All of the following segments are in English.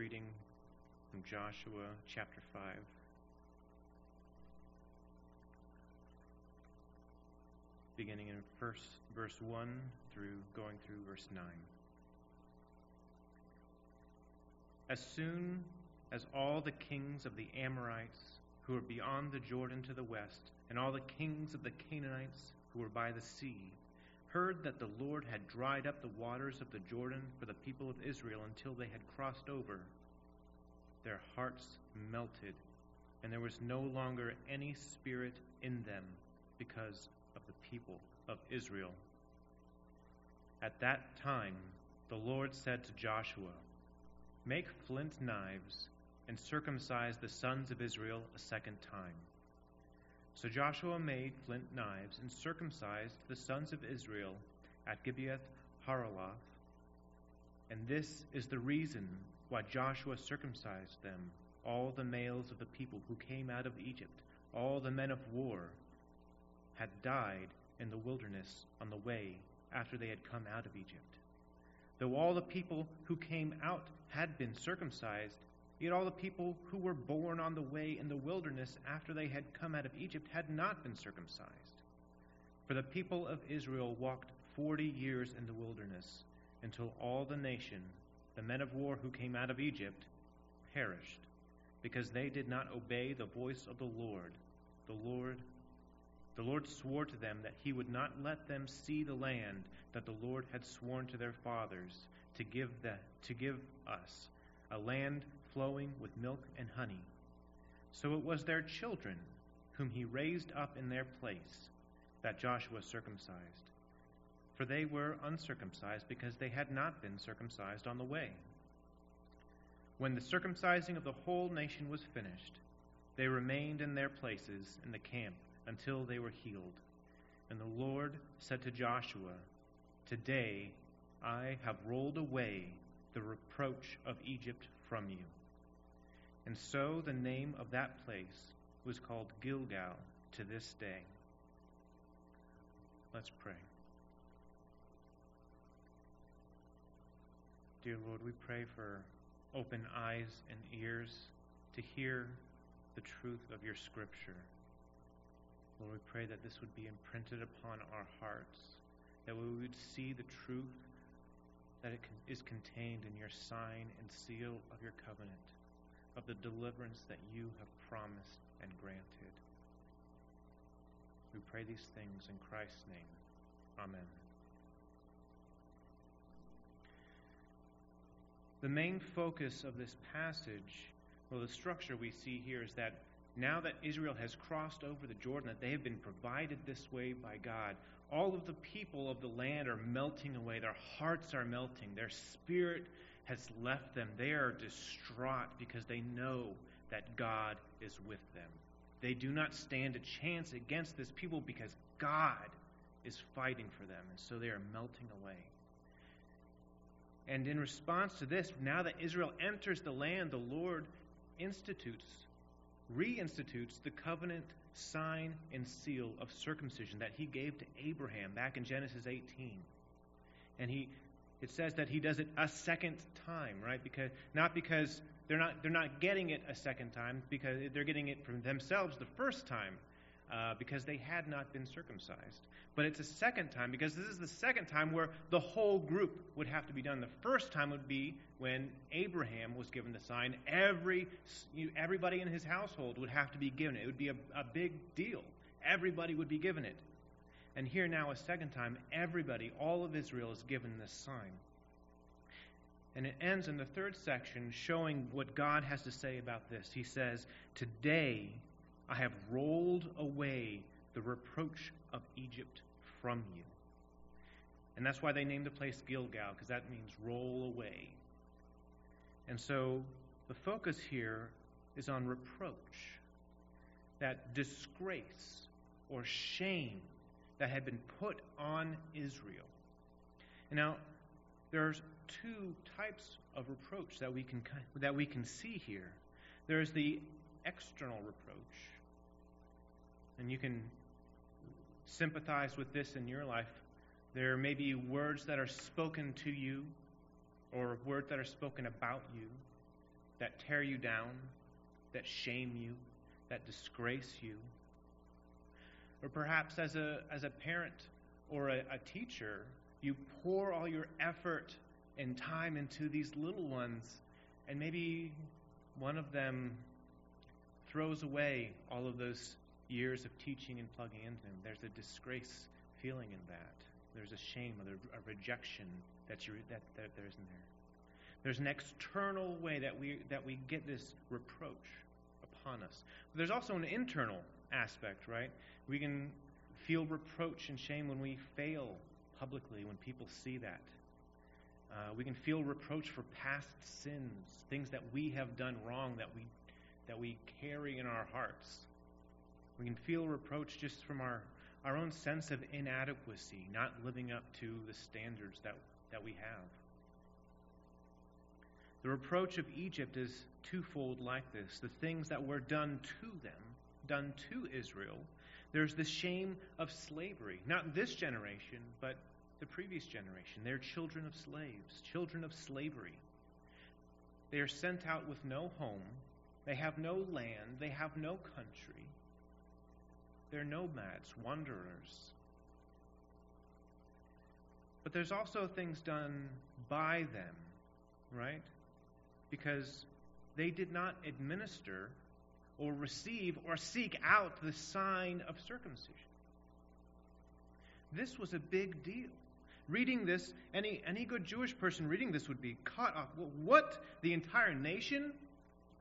reading from Joshua chapter 5. Beginning in first, verse 1 through going through verse 9. As soon as all the kings of the Amorites who were beyond the Jordan to the west, and all the kings of the Canaanites who were by the sea, heard that the Lord had dried up the waters of the Jordan for the people of Israel until they had crossed over, their hearts melted, and there was no longer any spirit in them because of the people of Israel. At that time, the Lord said to Joshua, Make flint knives and circumcise the sons of Israel a second time. So Joshua made flint knives and circumcised the sons of Israel at Gibeath Haaraloth. And this is the reason why Joshua circumcised them, all the males of the people who came out of Egypt, all the men of war, had died in the wilderness on the way after they had come out of Egypt. Though all the people who came out had been circumcised, Yet all the people who were born on the way in the wilderness after they had come out of Egypt had not been circumcised. For the people of Israel walked forty years in the wilderness until all the nation, the men of war who came out of Egypt, perished, because they did not obey the voice of the Lord. The Lord the Lord swore to them that he would not let them see the land that the Lord had sworn to their fathers to give the, to give us, a land flowing with milk and honey. So it was their children, whom he raised up in their place, that Joshua circumcised. For they were uncircumcised because they had not been circumcised on the way. When the circumcising of the whole nation was finished, they remained in their places in the camp until they were healed. And the Lord said to Joshua, Today I have rolled away the reproach of Egypt from you. And so the name of that place was called Gilgal to this day. Let's pray. Dear Lord, we pray for open eyes and ears to hear the truth of your scripture. Lord, we pray that this would be imprinted upon our hearts, that we would see the truth that it is contained in your sign and seal of your covenant of the deliverance that you have promised and granted. We pray these things in Christ's name. Amen. The main focus of this passage, well, the structure we see here is that now that Israel has crossed over the Jordan, that they have been provided this way by God, all of the people of the land are melting away. Their hearts are melting. Their spirit has left them. They are distraught because they know that God is with them. They do not stand a chance against this people because God is fighting for them. And so they are melting away. And in response to this, now that Israel enters the land, the Lord institutes, reinstitutes the covenant sign and seal of circumcision that he gave to Abraham back in Genesis 18. And he it says that he does it a second time, right? Because not because they're not they're not getting it a second time because they're getting it from themselves the first time uh, because they had not been circumcised. But it's a second time because this is the second time where the whole group would have to be done. The first time would be when Abraham was given the sign. Every everybody in his household would have to be given it. It would be a, a big deal. Everybody would be given it. And here now, a second time, everybody, all of Israel, is given this sign. And it ends in the third section showing what God has to say about this. He says, Today I have rolled away the reproach of Egypt from you. And that's why they named the place Gilgal, because that means roll away. And so the focus here is on reproach, that disgrace or shame that had been put on Israel. Now, there's two types of reproach that we can that we can see here. There's the external reproach, and you can sympathize with this in your life. There may be words that are spoken to you, or words that are spoken about you, that tear you down, that shame you, that disgrace you. Or perhaps as a, as a parent or a, a teacher, you pour all your effort and time into these little ones, and maybe one of them throws away all of those years of teaching and plugging into them. There's a disgrace feeling in that. There's a shame, or a rejection that, you, that, that there isn't there. There's an external way that we, that we get this reproach upon us. But there's also an internal aspect, right? We can feel reproach and shame when we fail publicly, when people see that. Uh, we can feel reproach for past sins, things that we have done wrong that we, that we carry in our hearts. We can feel reproach just from our, our own sense of inadequacy, not living up to the standards that, that we have. The reproach of Egypt is twofold like this the things that were done to them, done to Israel. There's the shame of slavery, not this generation, but the previous generation. They're children of slaves, children of slavery. They are sent out with no home, they have no land, they have no country. They're nomads, wanderers. But there's also things done by them, right? because they did not administer or receive or seek out the sign of circumcision. This was a big deal. Reading this, any, any good Jewish person reading this would be caught off. What? The entire nation?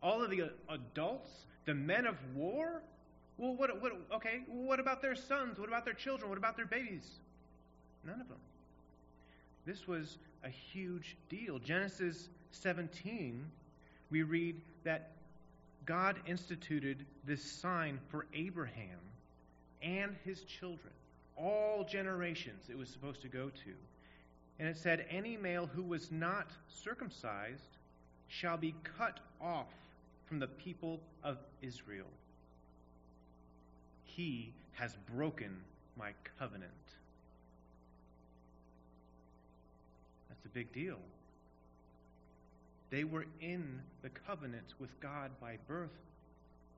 All of the uh, adults? The men of war? Well, what, what, okay, what about their sons? What about their children? What about their babies? None of them. This was a huge deal. Genesis 17, we read that God instituted this sign for Abraham and his children, all generations it was supposed to go to. And it said, Any male who was not circumcised shall be cut off from the people of Israel. He has broken my covenant. That's a big deal. They were in the covenant with God by birth.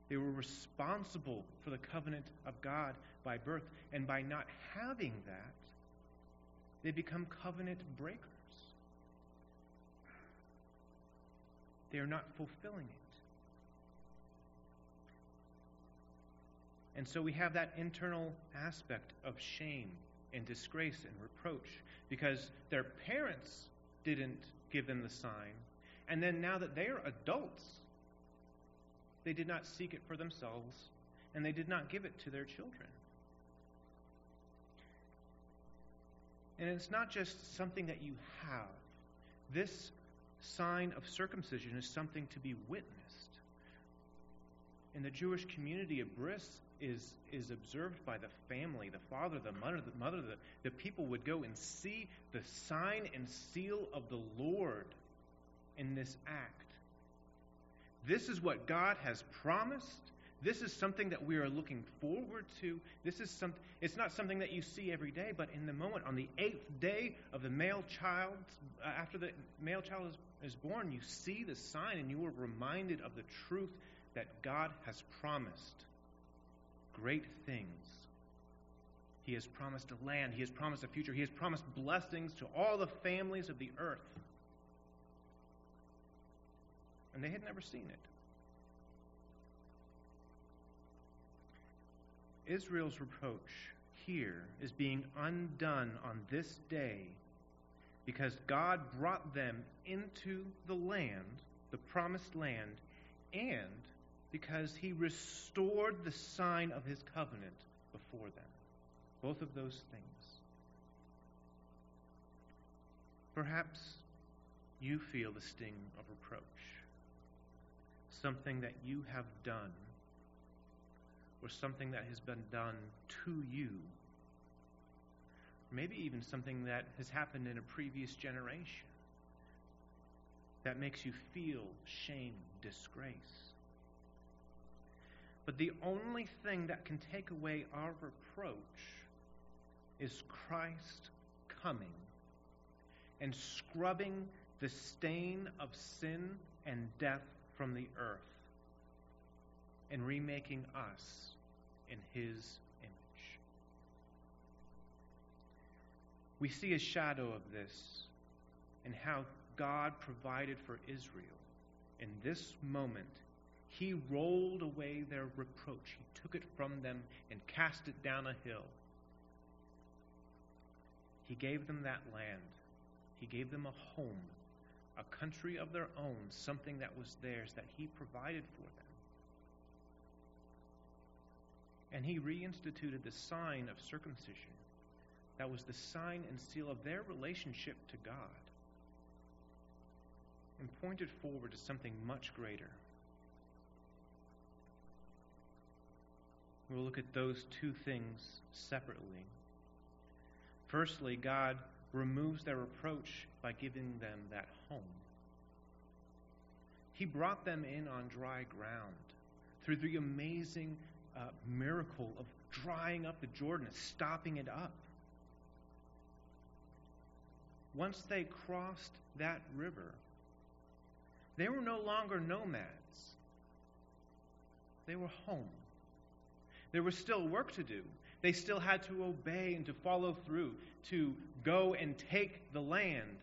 They were responsible for the covenant of God by birth. And by not having that, they become covenant breakers. They are not fulfilling it. And so we have that internal aspect of shame and disgrace and reproach because their parents didn't give them the sign and then now that they are adults, they did not seek it for themselves and they did not give it to their children. And it's not just something that you have. This sign of circumcision is something to be witnessed. In the Jewish community, a bris is, is observed by the family, the father, the mother, the mother, the, the people would go and see the sign and seal of the Lord in this act. This is what God has promised. This is something that we are looking forward to. This is some, it's not something that you see every day, but in the moment, on the eighth day of the male child, uh, after the male child is, is born, you see the sign and you are reminded of the truth that God has promised great things. He has promised a land, He has promised a future, He has promised blessings to all the families of the earth and they had never seen it. Israel's reproach here is being undone on this day because God brought them into the land, the promised land, and because he restored the sign of his covenant before them. Both of those things. Perhaps you feel the sting of reproach something that you have done or something that has been done to you. Maybe even something that has happened in a previous generation that makes you feel shame, disgrace. But the only thing that can take away our reproach is Christ coming and scrubbing the stain of sin and death from the earth and remaking us in his image. We see a shadow of this in how God provided for Israel. In this moment, he rolled away their reproach. He took it from them and cast it down a hill. He gave them that land. He gave them a home, a country of their own, something that was theirs that He provided for them. And He reinstituted the sign of circumcision that was the sign and seal of their relationship to God and pointed forward to something much greater. We'll look at those two things separately. Firstly, God removes their reproach by giving them that home. He brought them in on dry ground through the amazing uh, miracle of drying up the Jordan, stopping it up. Once they crossed that river, they were no longer nomads. They were home. There was still work to do. They still had to obey and to follow through, to go and take the land,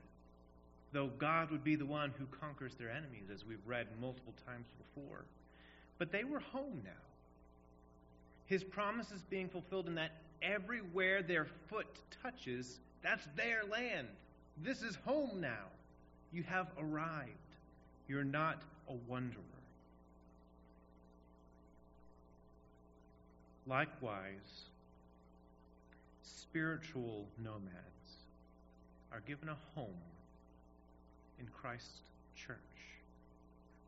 though God would be the one who conquers their enemies, as we've read multiple times before. But they were home now. His promise is being fulfilled in that everywhere their foot touches, that's their land. This is home now. You have arrived. You're not a wanderer. Likewise, spiritual nomads are given a home in Christ's church,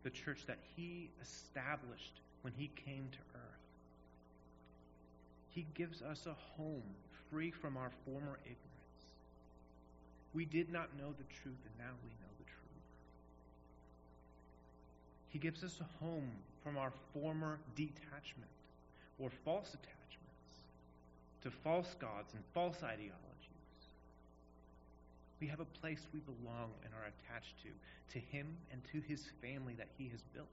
the church that He established when He came to earth. He gives us a home free from our former ignorance. We did not know the truth, and now we know the truth. He gives us a home from our former detachment or false attachments to false gods and false ideologies. We have a place we belong and are attached to, to Him and to His family that He has built.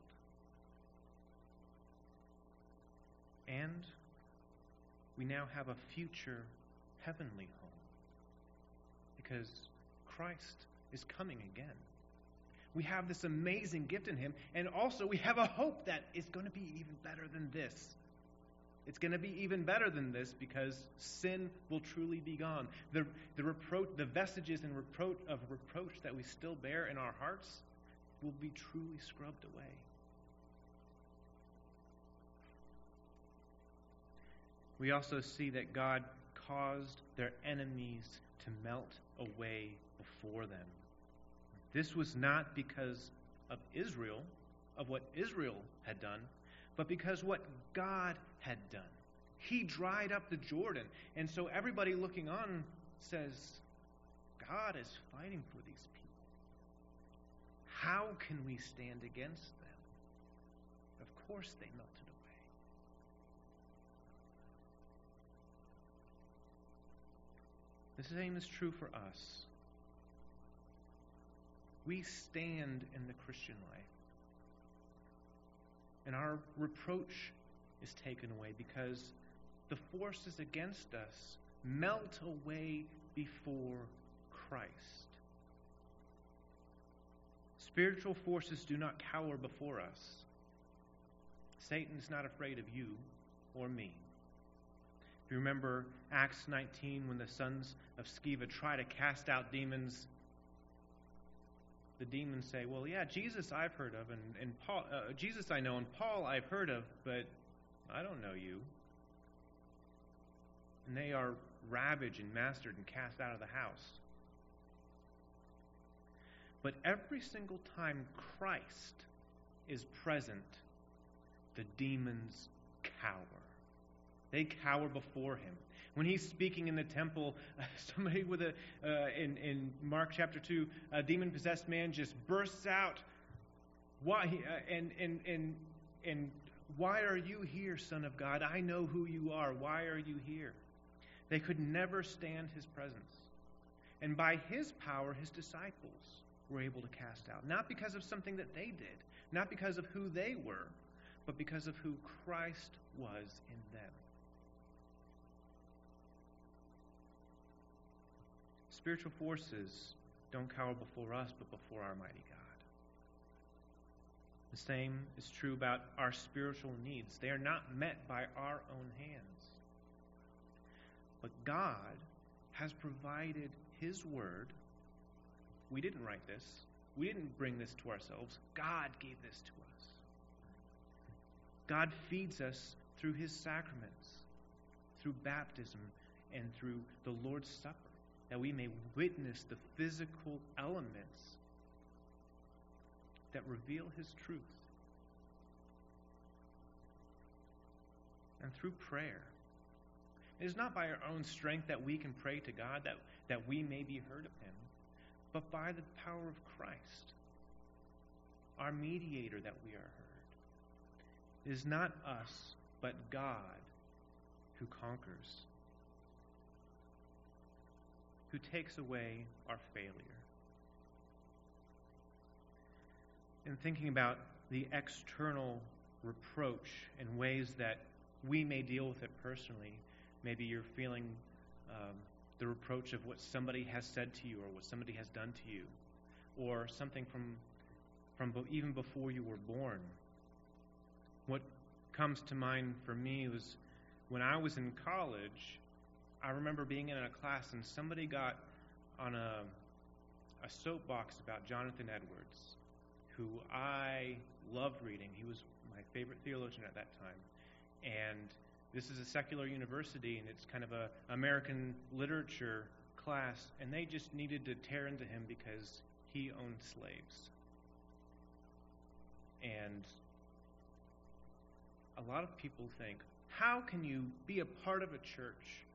And we now have a future heavenly home because Christ is coming again. We have this amazing gift in Him, and also we have a hope that is going to be even better than this. It's going to be even better than this because sin will truly be gone. The, the, reproach, the vestiges and reproach of reproach that we still bear in our hearts will be truly scrubbed away. We also see that God caused their enemies to melt away before them. This was not because of Israel, of what Israel had done, but because what God had done. He dried up the Jordan. And so everybody looking on says, God is fighting for these people. How can we stand against them? Of course, they melted away. The same is true for us. We stand in the Christian life and our reproach is taken away because the forces against us melt away before Christ. Spiritual forces do not cower before us. Satan is not afraid of you or me. If you remember Acts 19, when the sons of Sceva try to cast out demons the demons say, Well, yeah, Jesus I've heard of, and, and Paul, uh, Jesus I know, and Paul I've heard of, but I don't know you. And they are ravaged and mastered and cast out of the house. But every single time Christ is present, the demons cower. They cower before him. When he's speaking in the temple, somebody with a, uh, in, in Mark chapter 2, a demon possessed man just bursts out. Why, uh, and, and, and, and why are you here, Son of God? I know who you are. Why are you here? They could never stand his presence. And by his power, his disciples were able to cast out. Not because of something that they did, not because of who they were, but because of who Christ was in them. Spiritual forces don't cower before us, but before our mighty God. The same is true about our spiritual needs. They are not met by our own hands. But God has provided His Word. We didn't write this, we didn't bring this to ourselves. God gave this to us. God feeds us through His sacraments, through baptism, and through the Lord's Supper, that we may witness the physical elements that reveal His truth. And through prayer. It is not by our own strength that we can pray to God, that, that we may be heard of Him, but by the power of Christ, our mediator, that we are heard. It is not us, but God who conquers, who takes away our failure. In thinking about the external reproach and ways that we may deal with it personally, maybe you're feeling um, the reproach of what somebody has said to you or what somebody has done to you, or something from, from even before you were born. What comes to mind for me was when I was in college, I remember being in a class and somebody got on a, a soapbox about Jonathan Edwards, who I loved reading. He was my favorite theologian at that time. And this is a secular university, and it's kind of a American literature class, and they just needed to tear into him because he owned slaves. And a lot of people think, how can you be a part of a church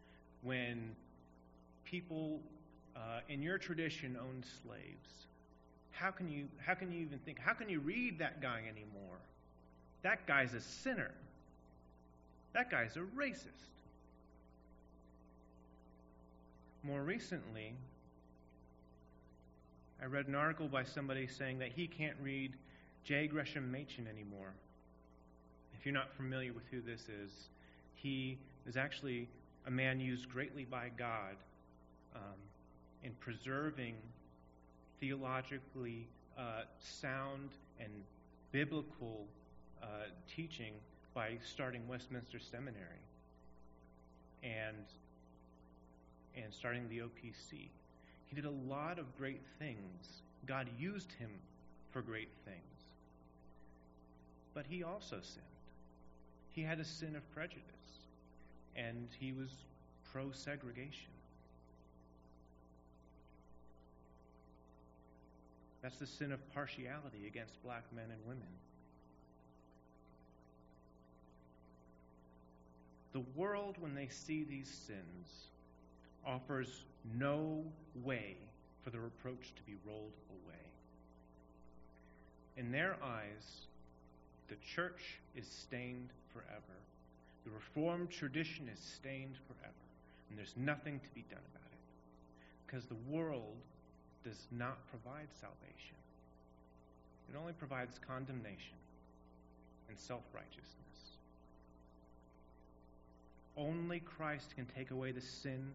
when people uh, in your tradition owned slaves? How can you how can you even think? How can you read that guy anymore? That guy's a sinner. That guy's a racist. More recently, I read an article by somebody saying that he can't read J. Gresham Machen anymore. If you're not familiar with who this is, he is actually a man used greatly by God um, in preserving theologically uh, sound and biblical uh, teaching by starting Westminster Seminary and and starting the OPC. He did a lot of great things. God used him for great things. But he also sinned. He had a sin of prejudice, and he was pro segregation. That's the sin of partiality against black men and women. The world, when they see these sins, offers no way for the reproach to be rolled away. In their eyes, the church is stained forever. The Reformed tradition is stained forever. And there's nothing to be done about it. Because the world does not provide salvation, it only provides condemnation and self righteousness. Only Christ can take away the sin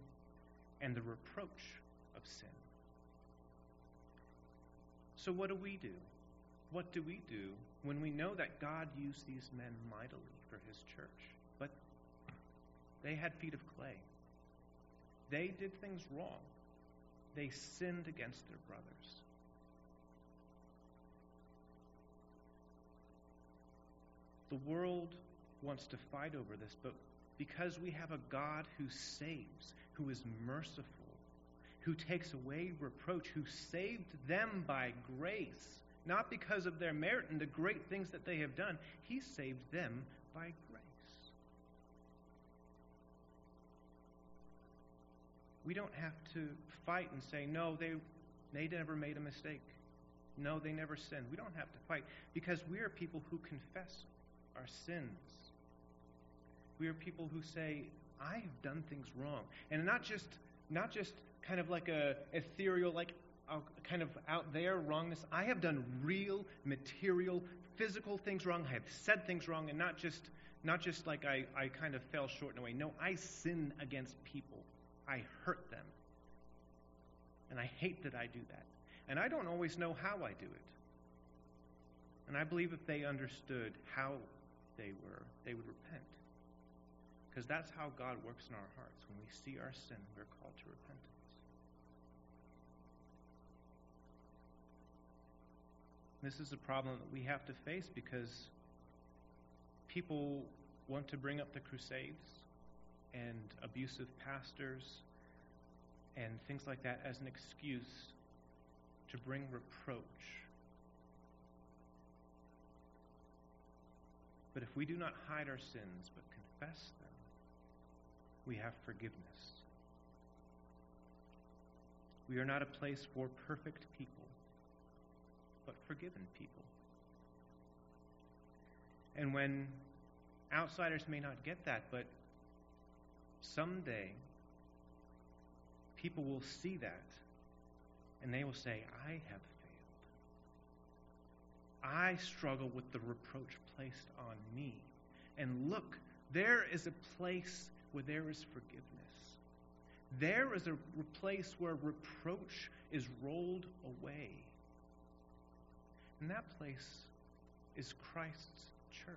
and the reproach of sin. So, what do we do? What do we do when we know that God used these men mightily for his church? But they had feet of clay. They did things wrong. They sinned against their brothers. The world wants to fight over this, but because we have a God who saves, who is merciful, who takes away reproach, who saved them by grace, not because of their merit and the great things that they have done. He saved them by We don't have to fight and say, no, they, they never made a mistake. No, they never sinned. We don't have to fight because we are people who confess our sins we are people who say, I have done things wrong. And not just not just kind of like a ethereal, like kind of out there wrongness. I have done real, material, physical things wrong. I have said things wrong, and not just not just like I, I kind of fell short in a way. No, I sin against people. I hurt them. And I hate that I do that. And I don't always know how I do it. And I believe if they understood how they were, they would repent. Because that's how God works in our hearts. When we see our sin, we're called to repentance. This is a problem that we have to face because people want to bring up the Crusades and abusive pastors and things like that as an excuse to bring reproach. But if we do not hide our sins but confess them, we have forgiveness. We are not a place for perfect people, but forgiven people. And when outsiders may not get that, but someday people will see that and they will say, I have failed. I struggle with the reproach placed on me. And look, there is a place where there is forgiveness. There is a place where reproach is rolled away. And that place is Christ's church.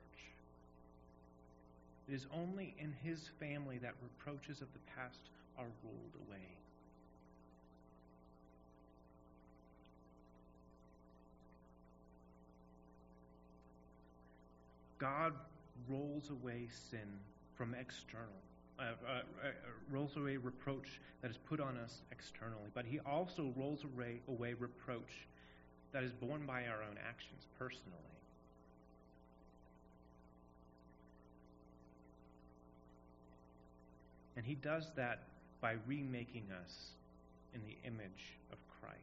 It is only in his family that reproaches of the past are rolled away. God rolls away sin from external, uh, uh, uh, rolls away reproach that is put on us externally, but He also rolls away, away reproach that is borne by our own actions personally. And He does that by remaking us in the image of Christ.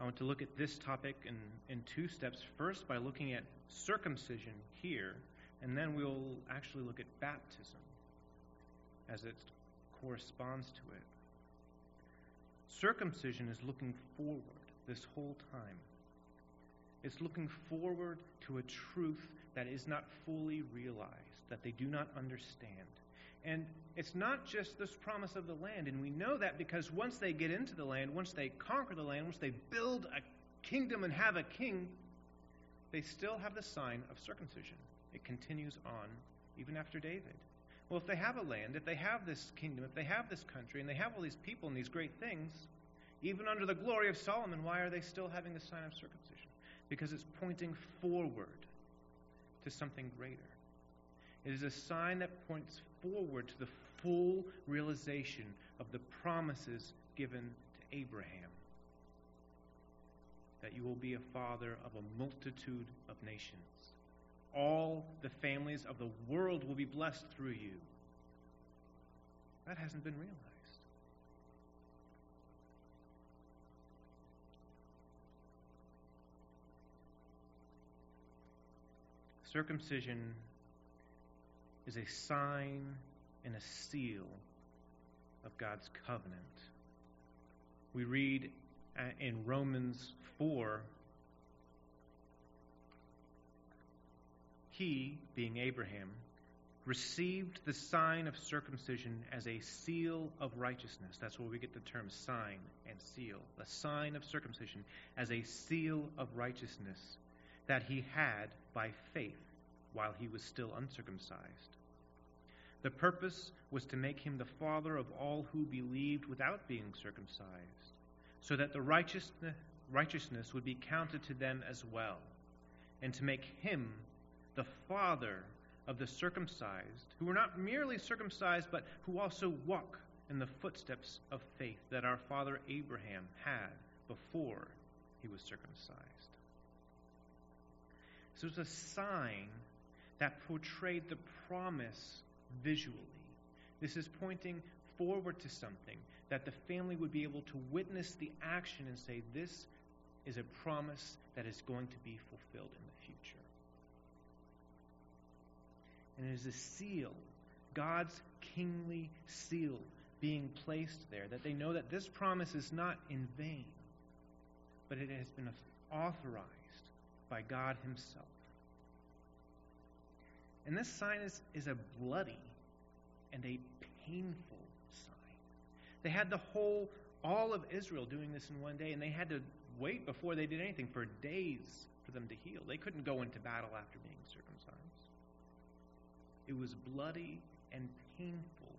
I want to look at this topic in, in two steps. First, by looking at circumcision here, and then we'll actually look at baptism as it corresponds to it. Circumcision is looking forward this whole time. It's looking forward to a truth that is not fully realized, that they do not understand. And it's not just this promise of the land. And we know that because once they get into the land, once they conquer the land, once they build a kingdom and have a king, they still have the sign of circumcision. It continues on even after David. Well, if they have a land, if they have this kingdom, if they have this country, and they have all these people and these great things, even under the glory of Solomon, why are they still having the sign of circumcision? Because it's pointing forward to something greater. It is a sign that points forward to the full realization of the promises given to Abraham that you will be a father of a multitude of nations. All the families of the world will be blessed through you. That hasn't been realized. Circumcision is a sign and a seal of God's covenant. We read uh, in Romans 4 he, being Abraham, received the sign of circumcision as a seal of righteousness. That's where we get the term sign and seal. The sign of circumcision as a seal of righteousness that he had by faith while he was still uncircumcised. The purpose was to make him the father of all who believed without being circumcised, so that the righteousness, would be counted to them as well, and to make him the father of the circumcised, who were not merely circumcised, but who also walk in the footsteps of faith that our father Abraham had before he was circumcised. So it's a sign that portrayed the promise visually. This is pointing forward to something that the family would be able to witness the action and say, This is a promise that is going to be fulfilled in the future. And it is a seal, God's kingly seal, being placed there, that they know that this promise is not in vain, but it has been authorized by God Himself. And this sign is, is a bloody and a painful sign. They had the whole, all of Israel doing this in one day, and they had to wait before they did anything for days for them to heal. They couldn't go into battle after being circumcised. It was bloody and painful.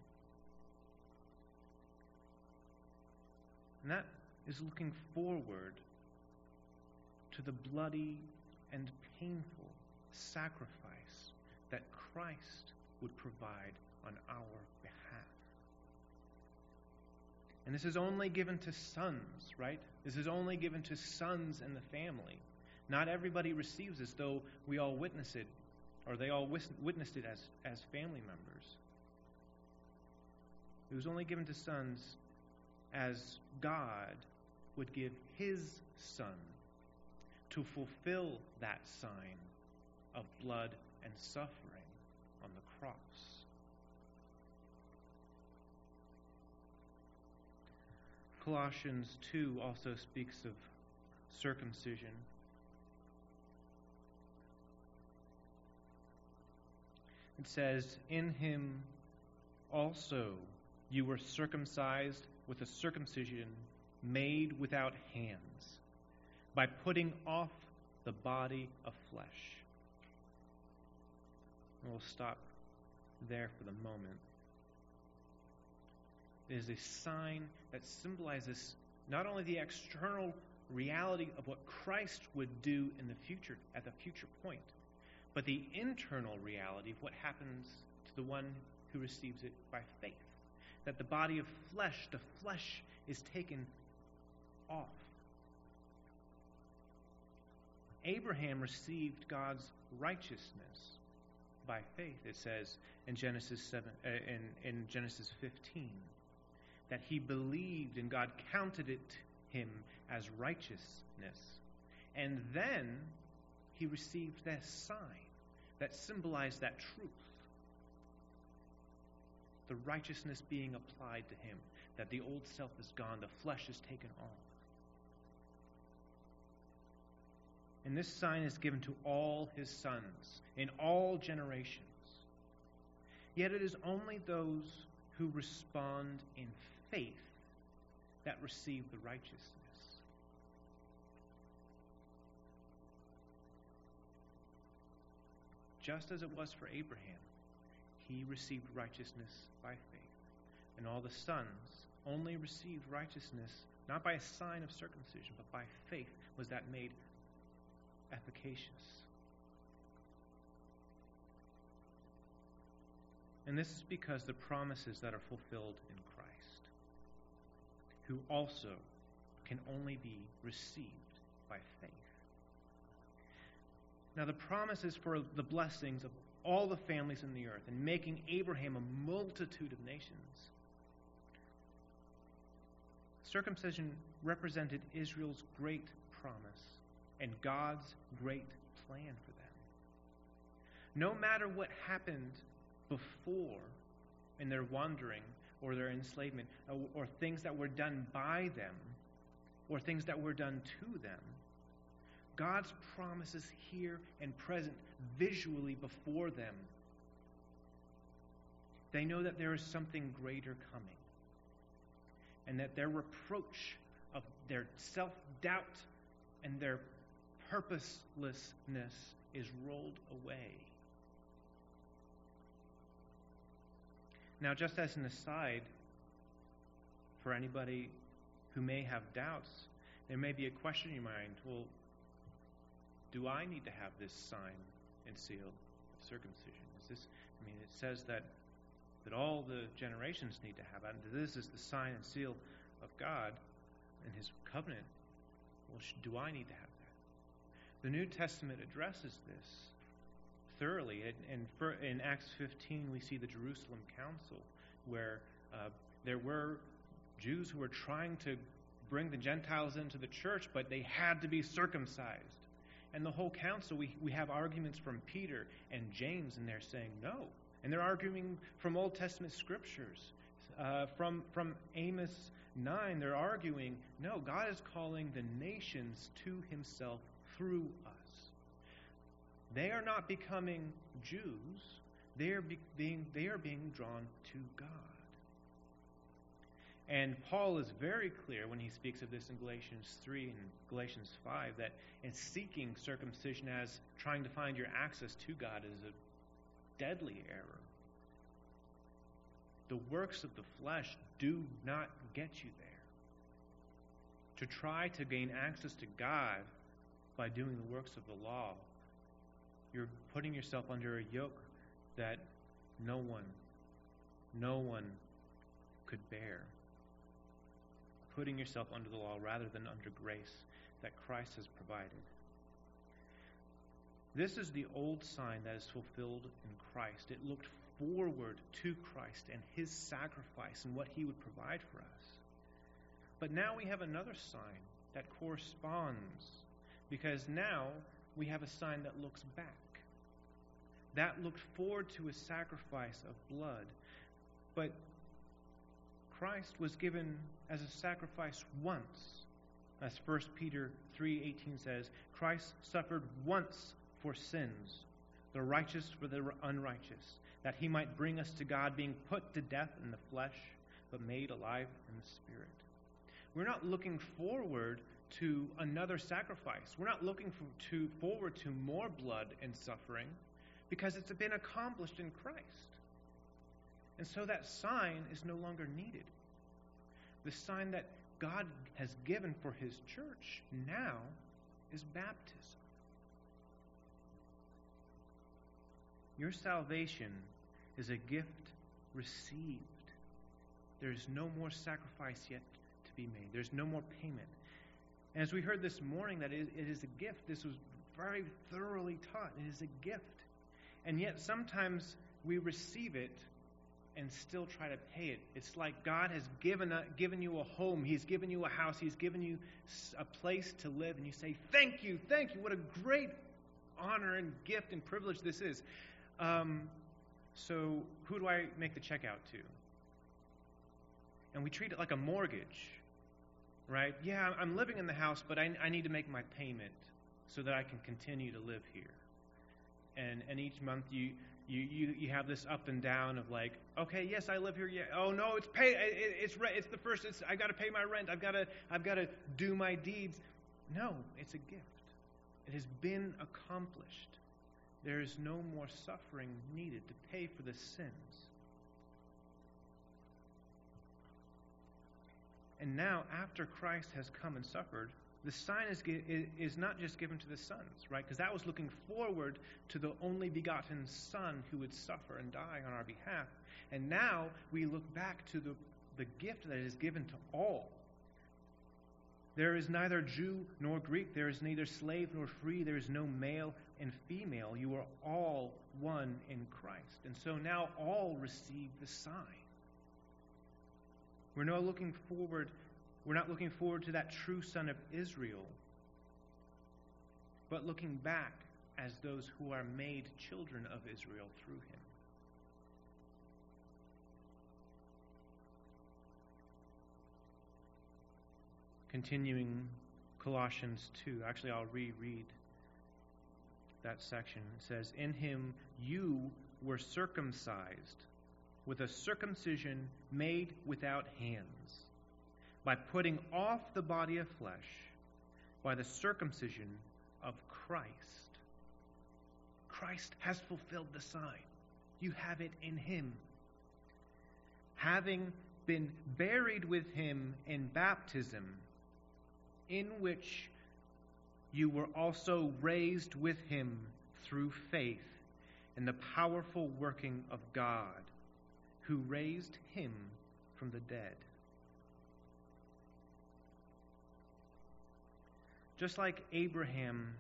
And that is looking forward to the bloody and painful sacrifice Christ would provide on our behalf. And this is only given to sons, right? This is only given to sons in the family. Not everybody receives this, though we all witness it, or they all witnessed it as, as family members. It was only given to sons as God would give his son to fulfill that sign of blood and suffering cross. Colossians 2 also speaks of circumcision. It says, In him also you were circumcised with a circumcision made without hands, by putting off the body of flesh. We'll stop there for the moment. It is a sign that symbolizes not only the external reality of what Christ would do in the future, at the future point, but the internal reality of what happens to the one who receives it by faith. That the body of flesh, the flesh, is taken off. Abraham received God's righteousness by faith, it says in Genesis 7 uh, in, in Genesis 15 that he believed and God counted it him as righteousness. And then he received that sign that symbolized that truth. The righteousness being applied to him, that the old self is gone, the flesh is taken off. And this sign is given to all his sons in all generations. Yet it is only those who respond in faith that receive the righteousness. Just as it was for Abraham, he received righteousness by faith. And all the sons only received righteousness not by a sign of circumcision, but by faith was that made efficacious. And this is because the promises that are fulfilled in Christ, who also can only be received by faith. Now, the promises for the blessings of all the families in the earth and making Abraham a multitude of nations. Circumcision represented Israel's great promise and God's great plan for them. No matter what happened before in their wandering or their enslavement, or, or things that were done by them, or things that were done to them, God's promises here and present visually before them. They know that there is something greater coming. And that their reproach of their self doubt and their purposelessness is rolled away. Now, just as an aside, for anybody who may have doubts, there may be a question in your mind well, do I need to have this sign and seal of circumcision? Is this, I mean, it says that, that all the generations need to have and this is the sign and seal of God and His covenant. Well, do I need to have the New Testament addresses this thoroughly. And, in, Acts 15, we see the Jerusalem Council, where uh, there were Jews who were trying to bring the Gentiles into the church, but they had to be circumcised. And the whole council, we, we have arguments from Peter and James, and they're saying no. And they're arguing from Old Testament scriptures Uh, from, from Amos 9, they're arguing no, God is calling the nations to himself through us. They are not becoming Jews, they are, be, being, they are being drawn to God. And Paul is very clear when he speaks of this in Galatians 3 and Galatians 5 that in seeking circumcision as trying to find your access to God is a deadly error. The works of the flesh do not get you there. To try to gain access to God by doing the works of the law, you're putting yourself under a yoke that no one, no one could bear putting yourself under the law rather than under grace that Christ has provided. This is the old sign that is fulfilled in Christ. It looked forward to Christ and his sacrifice and what he would provide for us. But now we have another sign that corresponds because now we have a sign that looks back. That looked forward to a sacrifice of blood. But Christ was given as a sacrifice once. As 1 Peter 3:18 says, Christ suffered once for sins, the righteous for the unrighteous, that he might bring us to God being put to death in the flesh, but made alive in the spirit. We're not looking forward to another sacrifice. We're not looking for, to, forward to more blood and suffering because it's been accomplished in Christ. And so that sign is no longer needed. The sign that God has given for his church now is baptism. Your salvation is a gift received. There's no more sacrifice yet to be made, there's no more payment. And as we heard this morning, that it is a gift. This was very thoroughly taught. It is a gift. And yet sometimes we receive it and still try to pay it. It's like God has given, a, given you a home, He's given you a house, He's given you a place to live, and you say, Thank you, thank you. What a great honor and gift and privilege this is. Um, so, who do I make the check out to? And we treat it like a mortgage, right? Yeah, I'm living in the house, but I, I need to make my payment so that I can continue to live here. And, and each month you, you, you, you have this up and down of like, okay, yes, I live here. Yeah. Oh no, it's pay. It, it's it's the first. It's I got to pay my rent. I've got to I've got to do my deeds. No, it's a gift. It has been accomplished. There is no more suffering needed to pay for the sins. And now, after Christ has come and suffered, the sign is, is not just given to the sons, right? Because that was looking forward to the only begotten Son who would suffer and die on our behalf. And now we look back to the, the gift that is given to all. There is neither Jew nor Greek. There is neither slave nor free. There is no male and female. You are all one in Christ. And so now all receive the sign. We're now looking forward we're not looking forward to that true son of Israel, but looking back as those who are made children of Israel through him. Continuing Colossians 2, actually, I'll reread that section. It says, In him you were circumcised with a circumcision made without hands by putting off the body of flesh by the circumcision of Christ. Christ has fulfilled the sign. You have it in Him. Having been buried with Him in baptism, in which you were also raised with Him through faith in the powerful working of God, who raised Him from the dead. Just like Abraham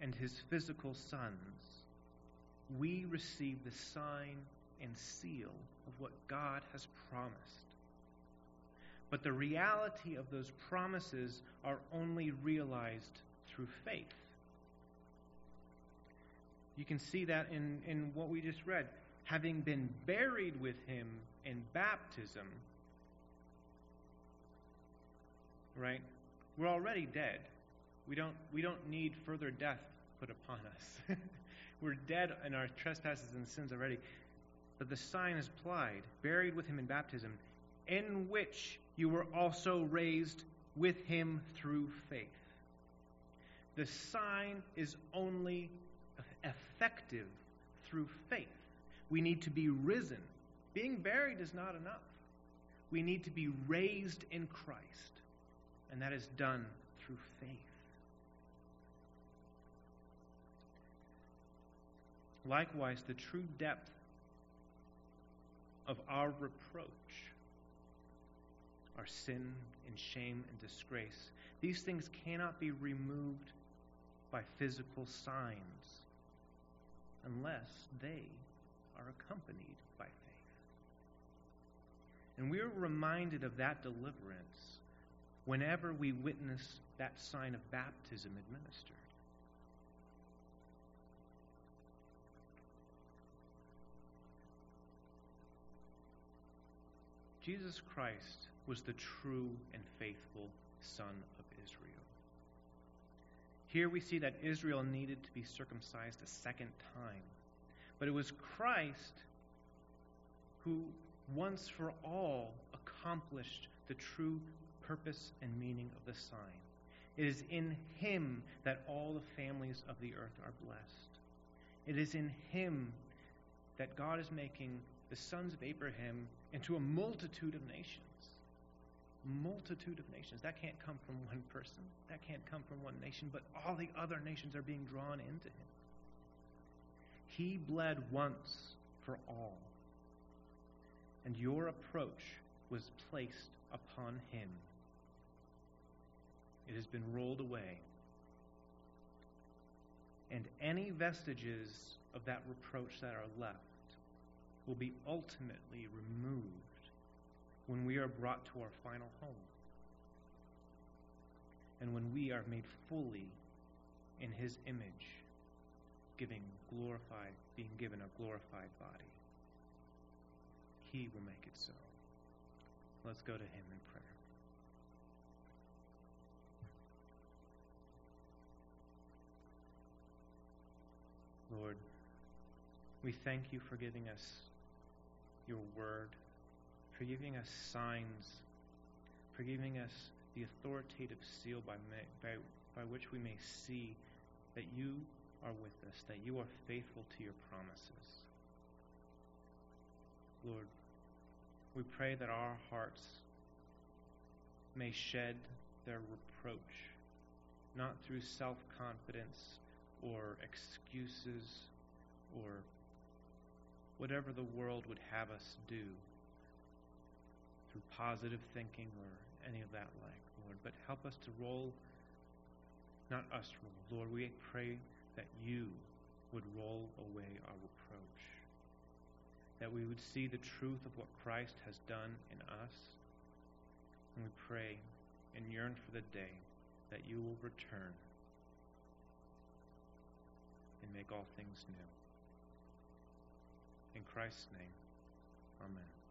and his physical sons, we receive the sign and seal of what God has promised. But the reality of those promises are only realized through faith. You can see that in, in what we just read having been buried with him in baptism, right? We're already dead. We don't, we don't need further death put upon us. We're dead in our trespasses and sins already. But the sign is applied buried with him in baptism, in which you were also raised with him through faith. The sign is only effective through faith. We need to be risen. Being buried is not enough. We need to be raised in Christ, and that is done through faith. Likewise, the true depth of our reproach, our sin and shame and disgrace, these things cannot be removed by physical signs unless they are accompanied by faith. And we are reminded of that deliverance whenever we witness that sign of baptism administered. Jesus Christ was the true and faithful Son of Israel. Here we see that Israel needed to be circumcised a second time. But it was Christ who once for all accomplished the true purpose and meaning of the sign. It is in him that all the families of the earth are blessed. It is in him that God is making the sons of Abraham into a multitude of nations. Multitude of nations. That can't come from one person. That can't come from one nation, but all the other nations are being drawn into him. He bled once for all. And your approach was placed upon him. It has been rolled away. And any vestiges of that reproach that are left will be ultimately removed when we are brought to our final home. And when we are made fully in his image, giving glorified, being given a glorified body. He will make it so. Let's go to him in prayer. Lord, we thank you for giving us your word, for giving us signs, for giving us the authoritative seal by, by, by which we may see that you are with us, that you are faithful to your promises. Lord, we pray that our hearts may shed their reproach, not through self confidence or excuses or whatever the world would have us do through positive thinking or any of that like, Lord, but help us to roll, not us roll. Lord, we pray that you would roll away our reproach, that we would see the truth of what Christ has done in us. And we pray and yearn for the day that you will return and make all things new. In Christ's name, amen.